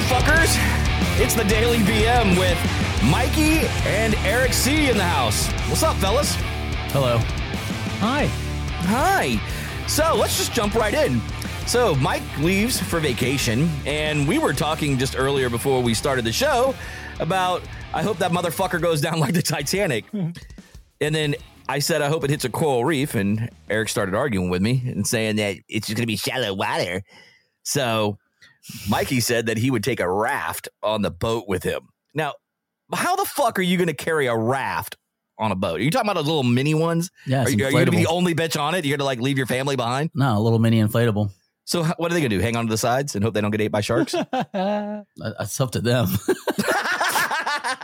right, fuckers. It's the Daily BM with Mikey and Eric C in the house. What's up, fellas? Hello. Hi. Hi. So let's just jump right in. So Mike leaves for vacation, and we were talking just earlier before we started the show about I hope that motherfucker goes down like the Titanic. and then I said I hope it hits a coral reef, and Eric started arguing with me and saying that it's just gonna be shallow water. So Mikey said that he would take a raft on the boat with him. Now, how the fuck are you gonna carry a raft on a boat? Are you talking about those little mini ones? Yeah, Are you, are you gonna be the only bitch on it? You're gonna like leave your family behind? No, a little mini inflatable. So what are they gonna do? Hang on to the sides and hope they don't get ate by sharks? that That's up to them.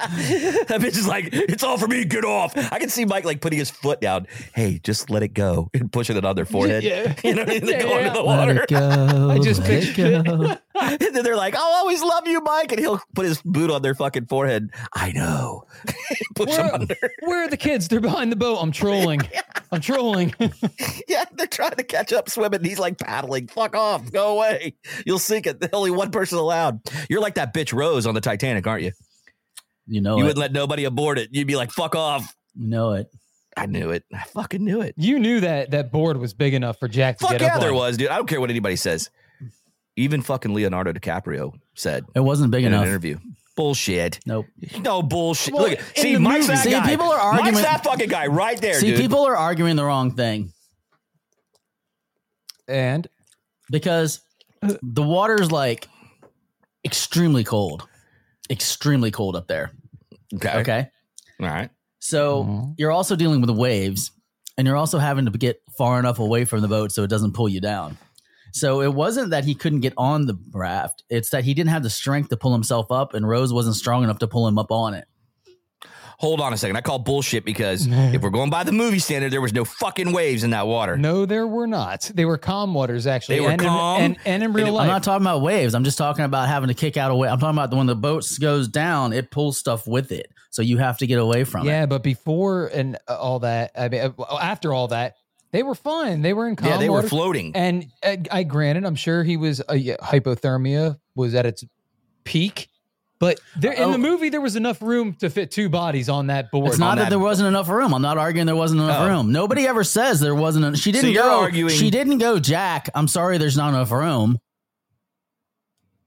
bitch is like, it's all for me. Get off. I can see Mike like putting his foot down. Hey, just let it go and pushing it on their forehead. Yeah. You know, what I mean? they go Yeah, into the yeah. Let water. it go. I just let it pictured go. and then they're like, I'll always love you, Mike. And he'll put his boot on their fucking forehead. I know. Push them Where, under. where are the kids? They're behind the boat. I'm trolling. I'm trolling. Yeah, they're trying to catch up swimming. He's like paddling. Fuck off. Go away. You'll sink it. Only one person allowed. You're like that bitch Rose on the Titanic, aren't you? You know You it. wouldn't let nobody aboard it. You'd be like, fuck off. You know it. I knew it. I fucking knew it. you knew that that board was big enough for Jack to Fuck get yeah, up there on. was, dude. I don't care what anybody says. Even fucking Leonardo DiCaprio said It wasn't big in enough. an interview. Bullshit. Nope. No bullshit. Well, Look, in see, Mike's movie- that See, guy. people are arguing- Mike's that fucking guy right there, See, dude. people are arguing the wrong thing And because the water's like extremely cold. Extremely cold up there. Okay. Okay. All right. So Mhm. you're also dealing with the waves and you're also having to get far enough away from the boat so it doesn't pull you down. So it wasn't that he couldn't get on the raft, it's that he didn't have the strength to pull himself up and Rose wasn't strong enough to pull him up on it. Hold on a second. I call bullshit because if we're going by the movie standard, there was no fucking waves in that water. no, there were not. They were calm waters, actually. They were and calm, In, and, and in real and life. I'm not talking about waves. I'm just talking about having to kick out away. I'm talking about when the boat goes down, it pulls stuff with it. So you have to get away from it. yeah, but before and uh, all that, I mean, uh, after all that, they were fine. They were in calm yeah, they were floating. And uh, I granted, I'm sure he was uh, yeah, hypothermia was at its peak, but there in Oh. the movie there was enough room to fit two bodies on that board. It's not that, that- there wasn't enough room. I'm not arguing there wasn't enough Oh. room. Nobody ever says there wasn't. en- she didn't you're go. arguing- She didn't go. Jack, I'm sorry. There's not enough room.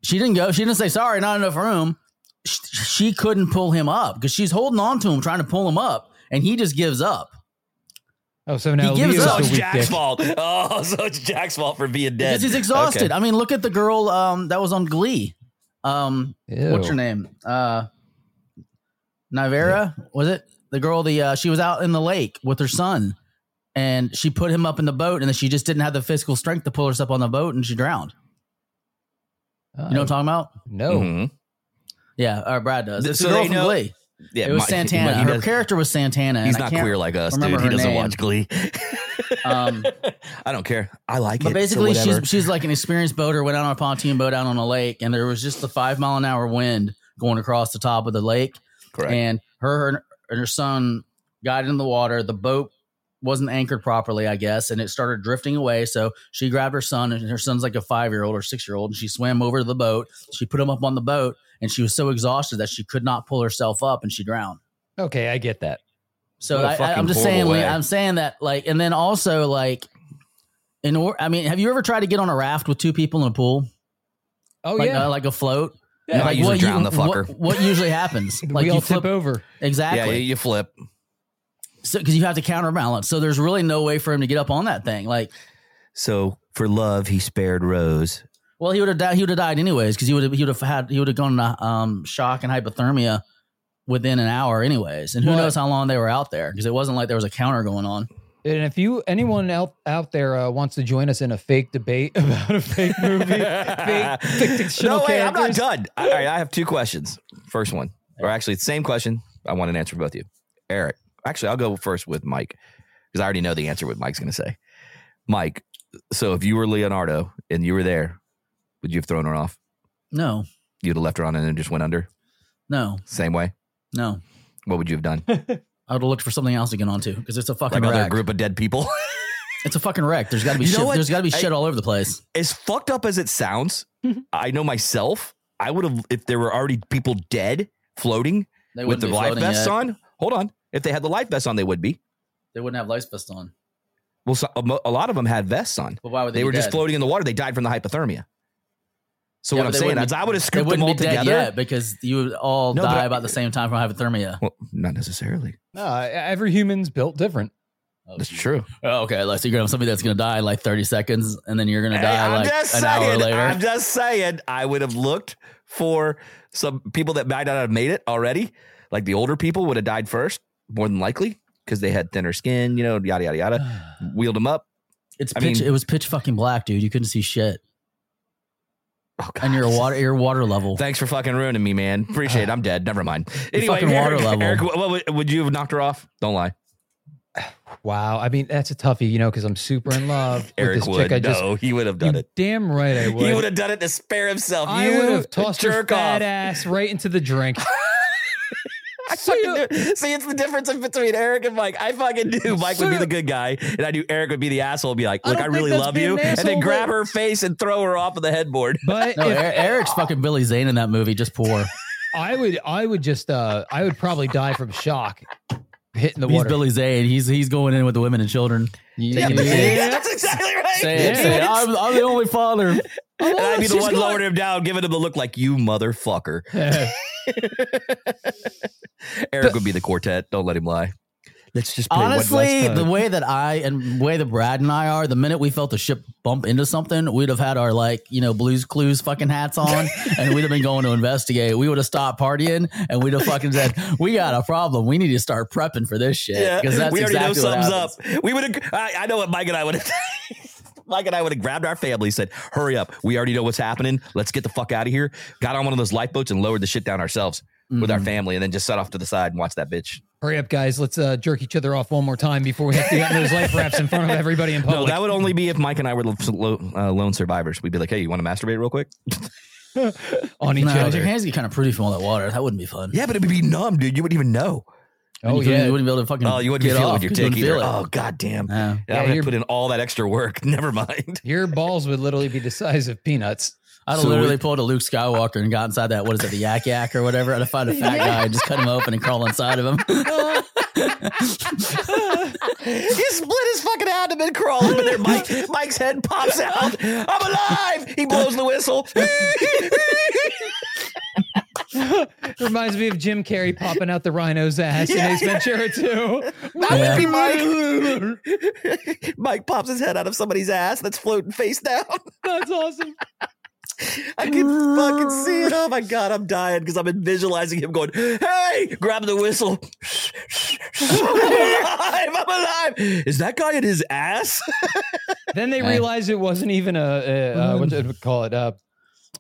She didn't go. She didn't say sorry. Not enough room. Sh- She couldn't pull him up because she's holding on to him, trying to pull him up, and he just gives up. oh, so now he gives Leo's up. so it's Jack's dick. fault. Oh, so it's Jack's fault for being dead. Because he's exhausted. Okay. I mean, look at the girl um, that was on Glee. Um, what's her name? Uh, Nivera was it? The girl. The uh, she was out in the lake with her son, and she put him up in the boat, and then she just didn't have the physical strength to pull herself on the boat, and she drowned. You know what I'm talking about? No. Mm-hmm. Yeah, uh, Brad does. It's So the girl from know- Glee. Yeah, it was Mike- Santana. he her does- character was Santana. He's and I not can't queer like us, dude. He doesn't name. watch Glee. Um, I don't care. I like But it. basically, so she's she's like an experienced boater. Went out on a pontoon boat out on a lake, and there was just a five mile an hour wind going across the top of the lake. correct. And her and her son got in the water. The boat wasn't anchored properly, I guess, and it started drifting away. So she grabbed her son, and her son's like a five year old or six year old, and she swam over to the boat. She put him up on the boat, and she was so exhausted that she could not pull herself up, and she drowned. Okay, I get that. So What a I, I, I'm just saying, way. I'm saying that like, and then also like, in or I mean, have you ever tried to get on a raft with two people in a pool, Oh like yeah. uh, like a float? No, I like usually what drown you- the fucker. What, what usually happens? like wheel you tip flip over. exactly. you, you flip. So because you have to counterbalance. So there's really no way for him to get up on that thing. Like, So for love, he spared Rose. well, he would have died. He would have died anyways because he would have he would have had he would have gone to um, shock and hypothermia within an hour anyways. And who Well- knows how long they were out there because it wasn't like there was a counter going on. And if you anyone out out there uh, wants to join us in a fake debate about a fake movie, fake fictional no, wait, I'm not done. All right, I have two questions. First one, or actually, same question. I want an answer from both of you. Eric, actually, I'll go first with Mike because I already know the answer what Mike's going to say. Mike, so if you were Leonardo and you were there, would you have thrown her off? No, You'd have left her on and then just went under? no, Same way? No. What would you have done? I would have looked for something else to get onto because it's a fucking another wreck. group of dead people? It's a fucking wreck. There's got to be You know shit. what? There's got to be I- shit all over the place. as fucked up as it sounds, I know myself. I would have if there were already people dead floating They with wouldn't the be life floating vests yet. on. Hold on, if they had the life vests on, they would be. They wouldn't have life vests on. Well, so, a, mo- a lot of them had vests on. But why would they? They be were just dead? floating in the water. They died from the hypothermia. So Yeah, what I'm saying is, I would have They scooped them wouldn't all be dead together. yet because you would all No, die I- about the same time from hypothermia. Well, not necessarily. No, every human's built different. Oh, that's true. Oh, okay, like so you're gonna have somebody that's gonna die in like 30 seconds, and then you're gonna Hey, die I'm like just an saying. hour later. I'm just saying. I would have looked for some people that might not have made it already. Like the older people would have died first, more than likely, because they had thinner skin. You know, yada yada yada. Wheeled them up. it's I pitch. mean- it was pitch fucking black, dude. You couldn't see shit, Oh, God. and your water, your water level. Thanks for fucking ruining me, man. Appreciate it. I'm dead. Never mind. Anyway, fucking water Eric, level. Eric, what, what would- would you have knocked her off? Don't lie. Wow. I mean, that's a toughie, you know, because I'm super in love with Eric this would. chick. I just, no, he would have done you it. damn right I would. He would have done it to spare himself. I you would have tossed her jerk fat off. ass right into the drink. I fucking knew. See, it's the difference between Eric and Mike. I fucking knew Mike would be the good guy, and I knew Eric would be the asshole. And be like, "Look, don't I, really love being you," an and then grab her face and throw her off of the headboard. But No, if Er- Eric's fucking Billy Zane in that movie. Just poor. I would, I would just, uh, I would probably die from shock hitting the He's water. Billy Zane. He's he's going in with the women and children. Yeah. That's exactly right. Say. Yeah. Say. I'm, I'm the only father. and I'd be the one going- lowering him down, giving him the look like you motherfucker. Eric would be the quartet. Don't let him lie. Let's just play one Honestly, time. the way that I and way that Brad and I are, the minute we felt the ship bump into something, we'd have had our like you know Blues Clues fucking hats on, and we'd have been going to investigate. We would have stopped partying, and we'd have fucking said, "We got a problem. We need to start prepping for this shit." Yeah, because that's we already exactly know what something's happens. up. We would have. I, I know what Mike and I would have. Mike and I would have grabbed our family, said, "Hurry up! We already know what's happening. Let's get the fuck out of here." Got on one of those lifeboats and lowered the shit down ourselves with our Mhm. family, and then just set off to the side and watch that bitch. Hurry up, guys. Let's uh, jerk each other off one more time before we have to get those life wraps in front of everybody in public. No, that would only be if Mike and I were lo- lo- uh, lone survivors. We'd be like, "Hey, you want to masturbate real quick?" on each No, your hands get kind of pretty from all that water. That wouldn't be fun. Yeah, but it would be numb, dude. You wouldn't even know. And Oh you, yeah. you wouldn't be able to fucking. Oh, you wouldn't get feel it with your 'cause you dick wouldn't either. Oh, god damn. Yeah. Yeah, I you're- would put in all that extra work. Never mind. Your balls would literally be the size of peanuts. I'd have So literally we- pulled a Luke Skywalker and got inside that. What is it, the yak yak or whatever? I'd find a fat guy and just cut him open and crawl inside of him. he split his fucking abdomen crawling, but then Mike, Mike's head pops out. I'm alive. He blows the whistle. Reminds me of Jim Carrey popping out the rhino's ass Yeah, in Ace Ventura too. That would be Mike. Mike pops his head out of somebody's ass that's floating face down. That's awesome. I can fucking see it. Oh my god, I'm dying because I've been visualizing him going, "Hey, grab the whistle." I'm alive. I'm alive. Is that guy in his ass? Then they Hey. realized it wasn't even a, a uh, what did we call it? Uh,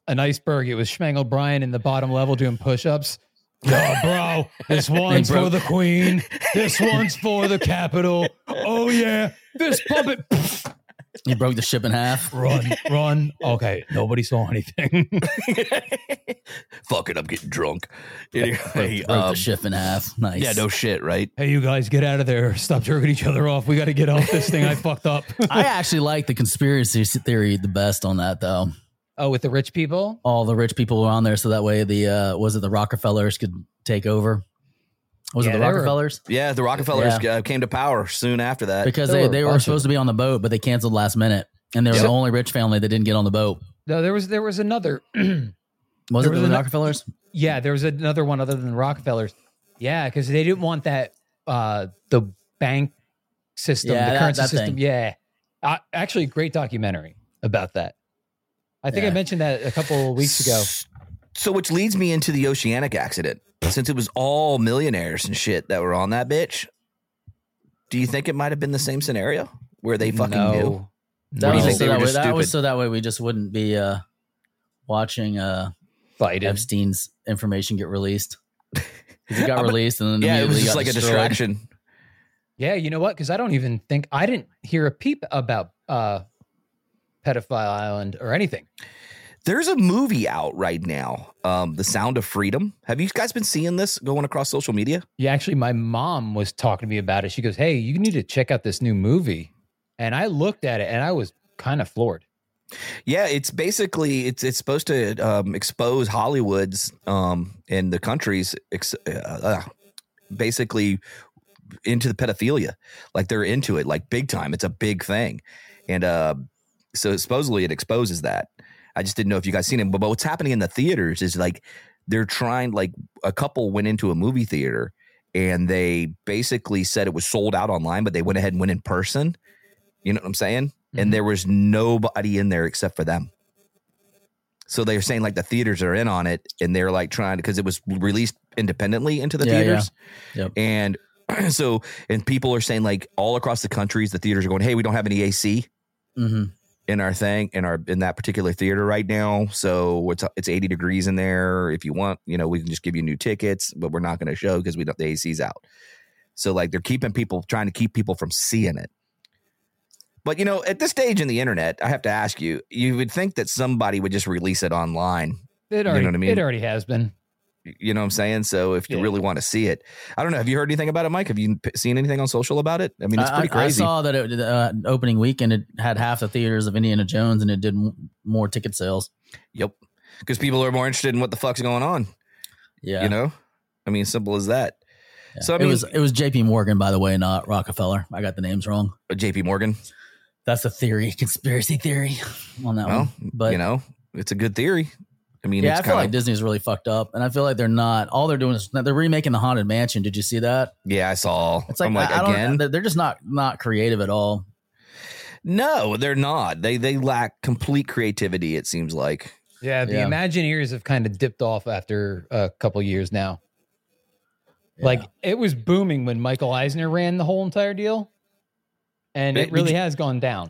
an iceberg. It was Schmengel Brian in the bottom level doing push-ups. Yo, bro, this one's bro. for the queen. This one's for the capital. Oh yeah, this puppet. He broke the ship in half. Run, run. Okay, nobody saw anything. Fuck it, I'm getting drunk. Broke, Anyway, broke um, the ship in half. Nice. yeah, no shit, right? hey, you guys, get out of there. Stop jerking each other off. We got to get off this thing. I fucked up. I actually like the conspiracy theory the best on that though. oh, with the rich people. All the rich people were on there, so that way the uh was it the Rockefellers could take over? Was Yeah, it the they were- Rockefellers? Yeah, the Rockefellers uh, came to power soon after that. Because There they, were they were bunch supposed to be on the boat, but they canceled last minute, and they were Yeah. the only rich family that didn't get on the boat. No, there was there was another. Was There it was the ano- Rockefellers? yeah, there was another one other than the Rockefellers. Yeah, because they didn't want that uh the bank system, Yeah, the that- currency that system. thing. Yeah, uh, actually, great documentary about that. I think I mentioned that a couple of weeks ago. So, which leads me into the Oceanic accident. Since it was all millionaires and shit that were on that bitch, do you think it might have been the same scenario where they fucking no, knew? That What do you was, so that, way, that was so that way we just wouldn't be uh watching uh Biden. Epstein's information get released. 'Cause It got released and then Yeah, it was just got like a distraction. Yeah, you know what? Because I don't even think I didn't hear a peep about uh pedophile island or anything. There's a movie out right now, um, The Sound of Freedom. Have you guys been seeing this going across social media? Yeah, actually, my mom was talking to me about it. She goes, "Hey, you need to check out this new movie," and I looked at it and I was kind of floored. Yeah, it's basically it's it's supposed to um, expose Hollywood's um, and the country's ex- uh, uh, basically into the pedophilia. Like they're into it, like big time. It's a big thing, and uh, so supposedly it exposes that. I just didn't know if you guys seen it, but, but what's happening in the theaters is like they're trying. Like a couple went into a movie theater and they basically said it was sold out online, but they went ahead and went in person. You know what I'm saying? Mhm. And there was nobody in there except for them. So they're saying like the theaters are in on it, and they're like trying because it was released independently into the Yeah, yeah. theaters. Yep. And so, and people are saying like all across the countries, the theaters are going, "Hey, we don't have any AC hmm in our thing in our in that particular theater right now. So it's it's 80 degrees in there. If you want, you know, we can just give you new tickets, but we're not going to show because we don't the AC's out. So like they're keeping people trying to keep people from seeing it. But you know, at this stage in the internet, I have to ask you, you would think that somebody would just release it online. It already, you know what I mean? It already has been. You know what I'm saying? So if you Yeah. really want to see it, I don't know. Have you heard anything about it, Mike? Have you p- seen anything on social about it? I mean, it's pretty I, I saw that it, uh, opening weekend it had half the theaters of Indiana Jones and it did m- more ticket sales. yep. Because people are more interested in what the fuck's going on. Yeah, You know? I mean, simple as that. Yeah. So, I it was it was J.P. Morgan, by the way, not Rockefeller. I got the names wrong. Uh, JP Morgan. That's a theory, conspiracy theory on that Well, one. But you know, it's a good theory. I mean, yeah, it's I feel kind like of Disney's really fucked up, and I feel like they're not. All they're doing is they're remaking the Haunted Mansion. Did you see that? yeah. I saw. It's like, I'm like I, I don't- again. they're- they're just not not creative at all. no, they're not. They they lack complete creativity. It seems like. Yeah, the Yeah. Imagineers have kind of dipped off after a couple years now. Yeah. Like it was booming when Michael Eisner ran the whole entire deal, and Did- it really you- has gone down.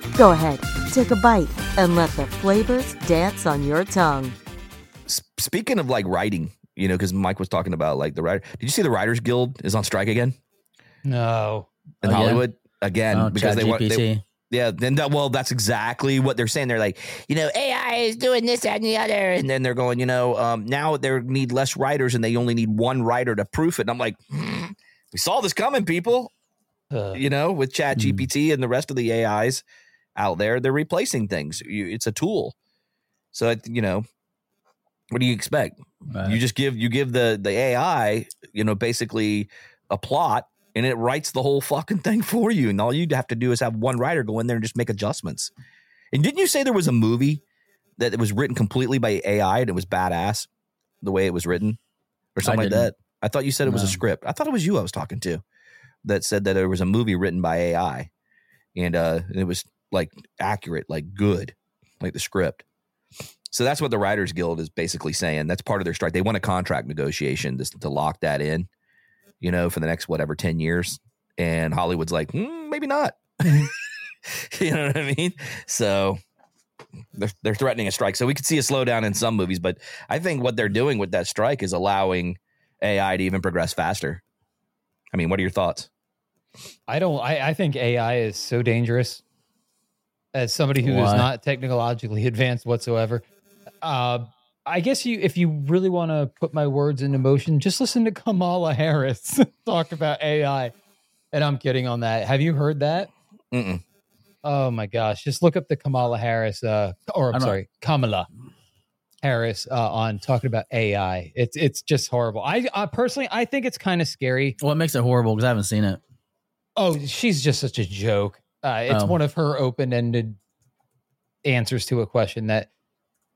Go ahead, take a bite, and let the flavors dance on your tongue. Speaking of like writing, you know, because Mike was talking about like the writer. Did you see the Writers Guild is on strike again No, in Again? Hollywood? Again, Oh, because they want. They, yeah, then that, well, that's exactly what they're saying. They're like, you know, AI is doing this that, and the other, and then they're going, you know, um, now they need less writers, and they only need one writer to proof it. And I'm like, "Hmm, we saw this coming, people. Uh, you know, with Chat Mm. GPT and the rest of the AIs out there, they're replacing things. You, it's a tool. So, you know, what do you expect? Right. You just give you give the the AI, you know, basically a plot, and it writes the whole fucking thing for you. And all you'd have to do is have one writer go in there and just make adjustments. And didn't you say there was a movie that was written completely by AI and it was badass the way it was written, or something like that? I thought you said it was a script. I thought it was you I was talking to that said that there was a movie written by AI, and uh, it was like accurate, like good, like the script. So that's what the Writers Guild is basically saying. That's part of their strike. They want a contract negotiation to, to lock that in, you know, for the next whatever ten years. And Hollywood's like, "Hmm, maybe not. you know what I mean? So they're, they're threatening a strike. So we could see a slowdown in some movies, but I think what they're doing with that strike is allowing AI to even progress faster. I mean, what are your thoughts? I don't. I, I think AI is so dangerous. As somebody who is Why? not technologically advanced whatsoever, uh, I guess you, if you really want to put my words into motion, just listen to Kamala Harris talk about AI. And I'm kidding on that. Have you heard that? Mm-mm. Oh my gosh! Just look up the Kamala Harris, uh, or I'm don't- sorry, Kamala Harris uh, on talking about AI. It's it's just horrible. I, I personally, I think it's kind of scary. What makes it horrible? Because I haven't seen it. Oh, she's just such a joke. Uh, it's Oh. one of her open-ended answers to a question that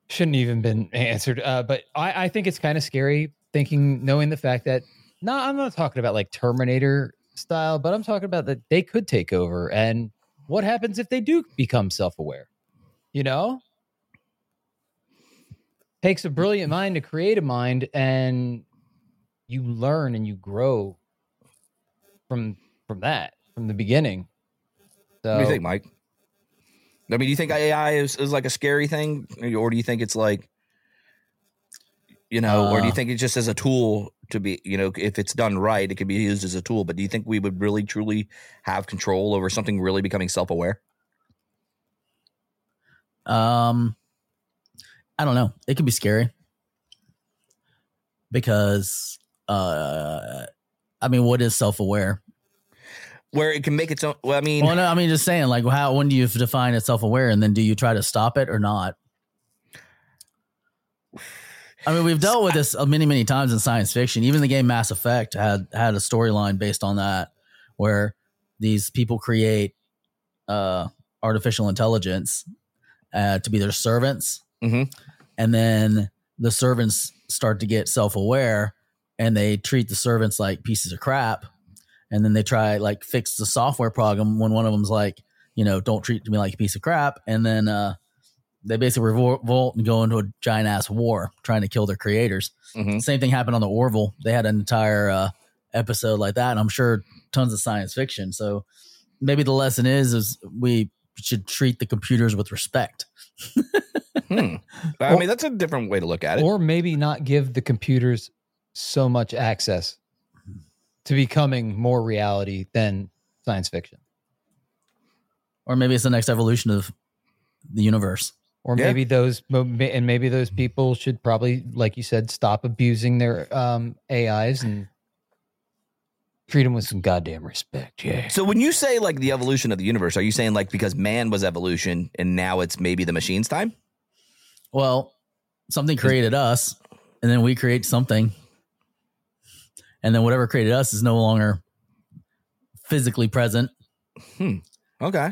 shouldn't even been answered. Uh, but I, I think it's kind of scary thinking, knowing the fact that no, I'm not talking about like Terminator style, but I'm talking about that they could take over. And what happens if they do become self-aware? You know, takes a brilliant mind to create a mind, and you learn and you grow from from that from the beginning. So What do you think, Mike? I mean, do you think AI is, is like a scary thing, or do you think it's like, you know, or do you Uh. think it's just as a tool to be, you know, if it's done right, it could be used as a tool. But do you think we would really truly have control over something really becoming self aware? Um, I don't know. It could be scary because, uh, I mean, what is self aware? Where it can make its own. Well, I mean, Well, no, I mean, just saying, like, how when do you define it self aware, and then do you try to stop it or not? I mean, we've dealt with this many, many times in science fiction. Even the game Mass Effect had had a storyline based on that, where these people create uh, artificial intelligence uh, to be their servants, Mhm. and then the servants start to get self aware, and they treat the servants like pieces of crap, and then they try like fix the software problem when one of them's like, you know, don't treat me like a piece of crap, and then uh, they basically revolt and go into a giant ass war trying to kill their creators. Mhm. Same thing happened on the Orville. They had an entire uh, episode like that, and I'm sure tons of science fiction. So maybe the lesson is is we should treat the computers with respect. hmm. I mean, that's a different way to look at it. or maybe not give the computers so much access to becoming more reality than science fiction. Or maybe it's the next evolution of the universe. Or Yeah. maybe those, and maybe those people should probably, like you said, stop abusing their um, AIs and treat them with some goddamn respect. Yeah. So when you say like the evolution of the universe, are you saying like because man was evolution and now it's maybe the machine's time? Well, something created us, and then we create something, and then whatever created us is no longer physically present. Hmm. Okay.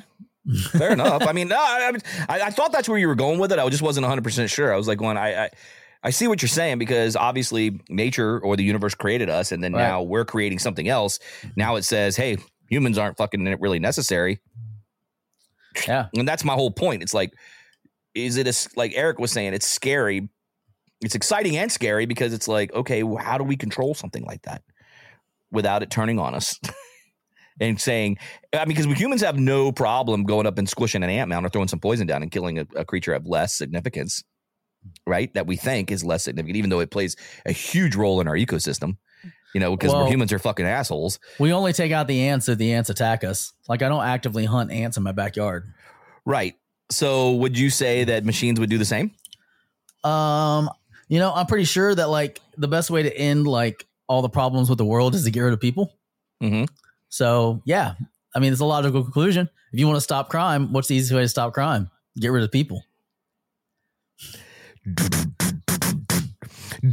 Fair enough. I mean, no, I, I, I thought that's where you were going with it. I just wasn't 100% sure. I was like, going, I, I, I see what you're saying because obviously nature or the universe created us and then Right. now we're creating something else. Now it says, hey, humans aren't fucking really necessary. Yeah. And that's my whole point. It's like, is it a, like Eric was saying, it's scary. It's exciting and scary because it's like, okay, well, how do we control something like that without it turning on us? and saying, I mean, because we humans have no problem going up and squishing an ant mound or throwing some poison down and killing a, a creature of less significance, right? That we think is less significant, even though it plays a huge role in our ecosystem. You know, because Well- humans are fucking assholes. We only take out the ants if the ants attack us. Like I don't actively hunt ants in my backyard. Right. So would you say that machines would do the same? Um, you know, I'm pretty sure that like the best way to end like all the problems with the world is to get rid of people. Mhm. So yeah, I mean, it's a logical conclusion. If you want to stop crime, what's the easiest way to stop crime? Get rid of people. You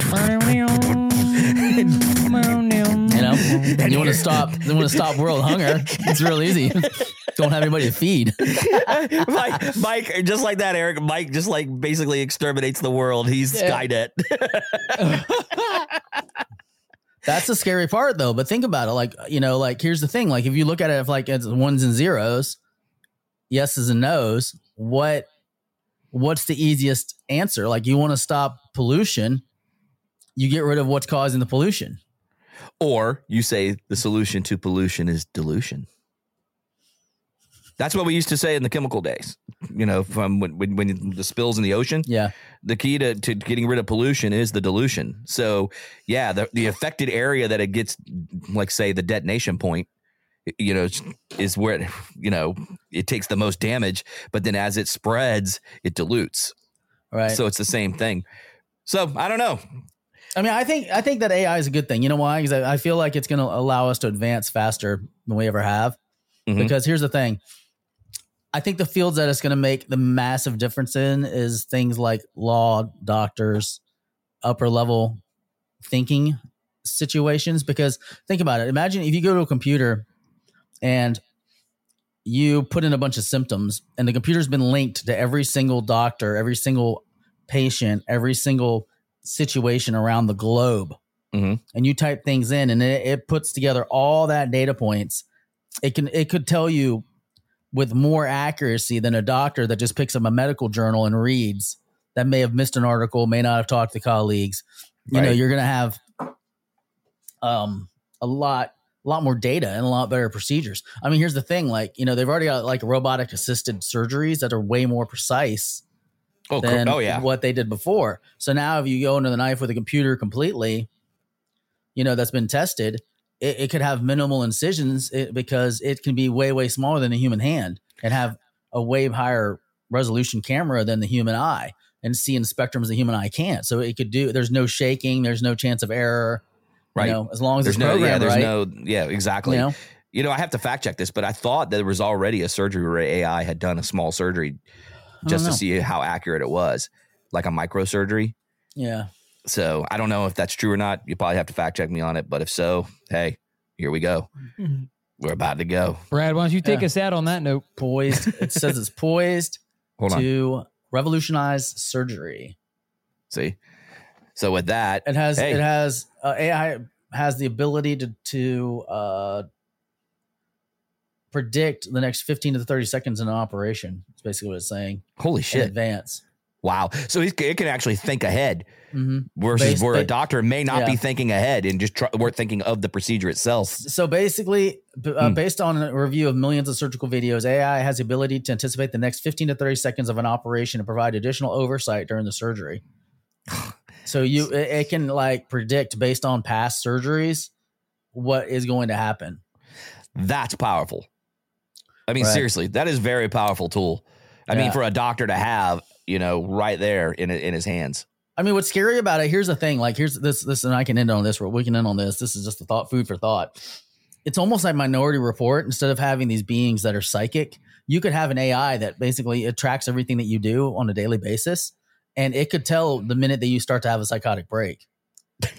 know, and you want to stop, you want to stop world hunger. It's real easy. Don't have anybody to feed. Mike, Mike, just like that, Eric. Mike just like basically exterminates the world. He's Yeah. Skynet. That's the scary part, though. But think about it. Like, you know, like here's the thing. Like, if you look at it, if like it's ones and zeros, yeses and nos, what, what's the easiest answer? Like, you want to stop pollution, you get rid of what's causing the pollution. or you say the solution to pollution is dilution. That's what we used to say in the chemical days. You know, from when when, when the spills in the ocean, Yeah, the key to, to getting rid of pollution is the dilution. So, yeah, the, the affected area that it gets, like, say, the detonation point, you know, is- where, it, you know, it takes the most damage. But then as it spreads, it dilutes. right. So it's the same thing. So I don't know. I mean, I think I think that AI is a good thing. You know why? Because I, I feel like it's going to allow us to advance faster than we ever have. Mhm. Because here's the thing. I think the fields that it's going to make the massive difference in is things like law, doctors, upper level thinking situations. Because think about it. Imagine if you go to a computer and you put in a bunch of symptoms, and the computer's been linked to every single doctor, every single patient, every single situation around the globe. Mhm. And you type things in, and it, it puts together all that data points. It can it could tell you with more accuracy than a doctor that just picks up a medical journal and reads that may have missed an article, may not have talked to colleagues. You know, you're going to have um, a lot a lot more data and a lot better procedures. I mean, here's the thing: like you know, they've already got like robotic assisted surgeries that are way more precise Oh, than oh yeah. what they did before. So now, if you go into the knife with a computer completely, you know that's been tested, it, it could have minimal incisions it, because it can be way way smaller than a human hand and have a way higher resolution camera than the human eye and see in spectrums the human eye can't. So it could do. There's no shaking. There's no chance of error. Right. You know, as long as There's it's no, yeah, there's right. no, yeah, exactly. you know, You know, I have to fact check this, but I thought there was already a surgery where AI had done a small surgery just to see how accurate it was, like a microsurgery. yeah. So I don't know if that's true or not. You probably have to fact check me on it. But if so, hey, here we go. We're about to go. Brad, why don't you take Yeah. us out on that note? Poised. it says it's poised Hold on. to revolutionize surgery. See. So with that, It has Hey. it has uh, AI has the ability to to uh, predict the next 15 to 30 seconds in an operation. It's basically what it's saying holy in shit! advance. Wow. So it it can actually think ahead hmm versus where a doctor may not be thinking ahead and just try, we're thinking of the procedure itself. So basically, uh, Hmm. based on a review of millions of surgical videos, AI has the ability to anticipate the next 15 to 30 seconds of an operation and provide additional oversight during the surgery. So you, it, it can like predict based on past surgeries what is going to happen. That's powerful. I mean, Right. seriously, that is very powerful tool. I mean, for a doctor to have, you know, right there in in his hands. I mean, what's scary about it? Here's the thing. Like, here's this, this, and I can end on this. We can end on this. This is just a thought, food for thought. It's almost like Minority Report. Instead of having these beings that are psychic, you could have an AI that basically it tracks everything that you do on a daily basis, and it could tell the minute that you start to have a psychotic break.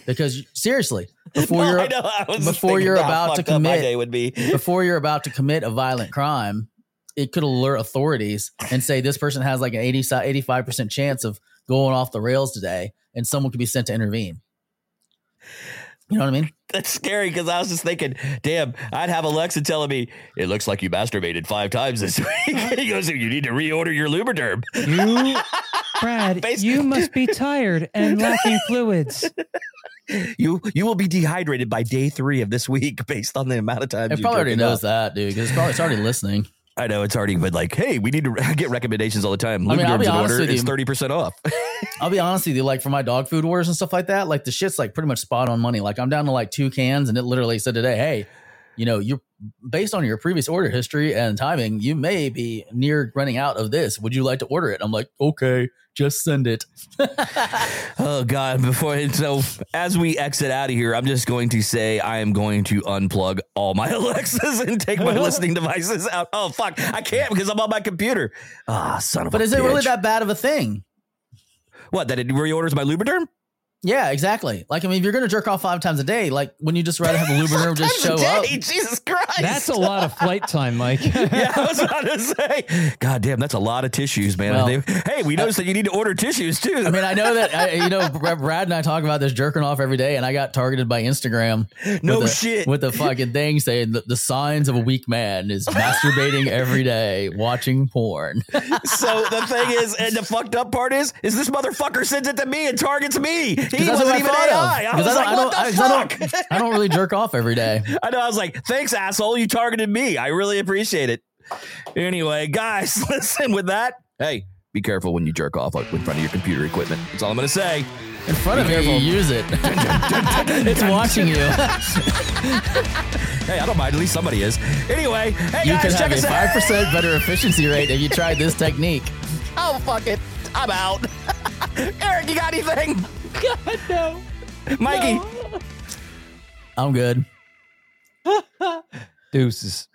Because seriously, before No, you're know, before you're how about to commit- would be. before you're about to commit a violent crime, it could alert authorities and say this person has like an 80, 85% chance of going off the rails today, and someone could be sent to intervene. You know what I mean? That's scary because I was just thinking, damn, I'd have Alexa telling me, it looks like you masturbated five times this week. he goes, you need to reorder your Lubriderm. You, Brad, Basi- you must be tired and lacking fluids. You you will be dehydrated by day three of this week based on the amount of time. It you probably already jerked off. knows that, dude, because it's probably it's already listening. I know it's already been like, hey, we need to get recommendations all the time. I mean, I'll be in honest order. with It's thirty percent off. I'll be honest with you, like for my dog food orders and stuff like that, like the shit's like pretty much spot on money. Like I'm down to like two cans, and it literally said today, hey, you know, you're based on your previous order history and timing, you may be near running out of this. Would you like to order it? I'm like, okay, just send it. oh God! Before so, as we exit out of here, I'm just going to say I am going to unplug all my Alexas and take my listening devices out. Oh fuck! I can't because I'm on my computer. Ah, son of a. But is it really that bad of a thing? What that it reorders my Lubriderm? Yeah, exactly. Like, I mean, if you're going to jerk off five times a day, like, when you just rather have the lubricant just show a up? Jesus Christ! That's a lot of flight time, Mike. yeah, I was about to say. God damn, that's a lot of tissues, man. Well, They- hey, we uh, noticed that you need to order tissues too. I mean, I know that, I, you know, Brad and I talk about this jerking off every day, and I got targeted by Instagram. No with a- shit. With the fucking thing saying that the signs of a weak man is masturbating every day, watching porn. so the thing is, and the fucked up part is, is this motherfucker sends it to me and targets me. He wasn't I even AI. of. I was I like, don't, what the don't, I, don't, I don't really jerk off every day. I know. I was like, thanks, asshole. All you targeted me. I really appreciate it. Anyway, guys, listen. With that, hey, be careful when you jerk off in front of your computer equipment. That's all I'm gonna say. In front of Be me, you use it. it's watching you. Hey, I don't mind. At least somebody is. Anyway, hey You guys, could check have a us out. five percent better efficiency rate if you tried this technique. Oh fuck it, I'm out. Eric, you got anything? God, no. Mikey. I'm good. Deuces.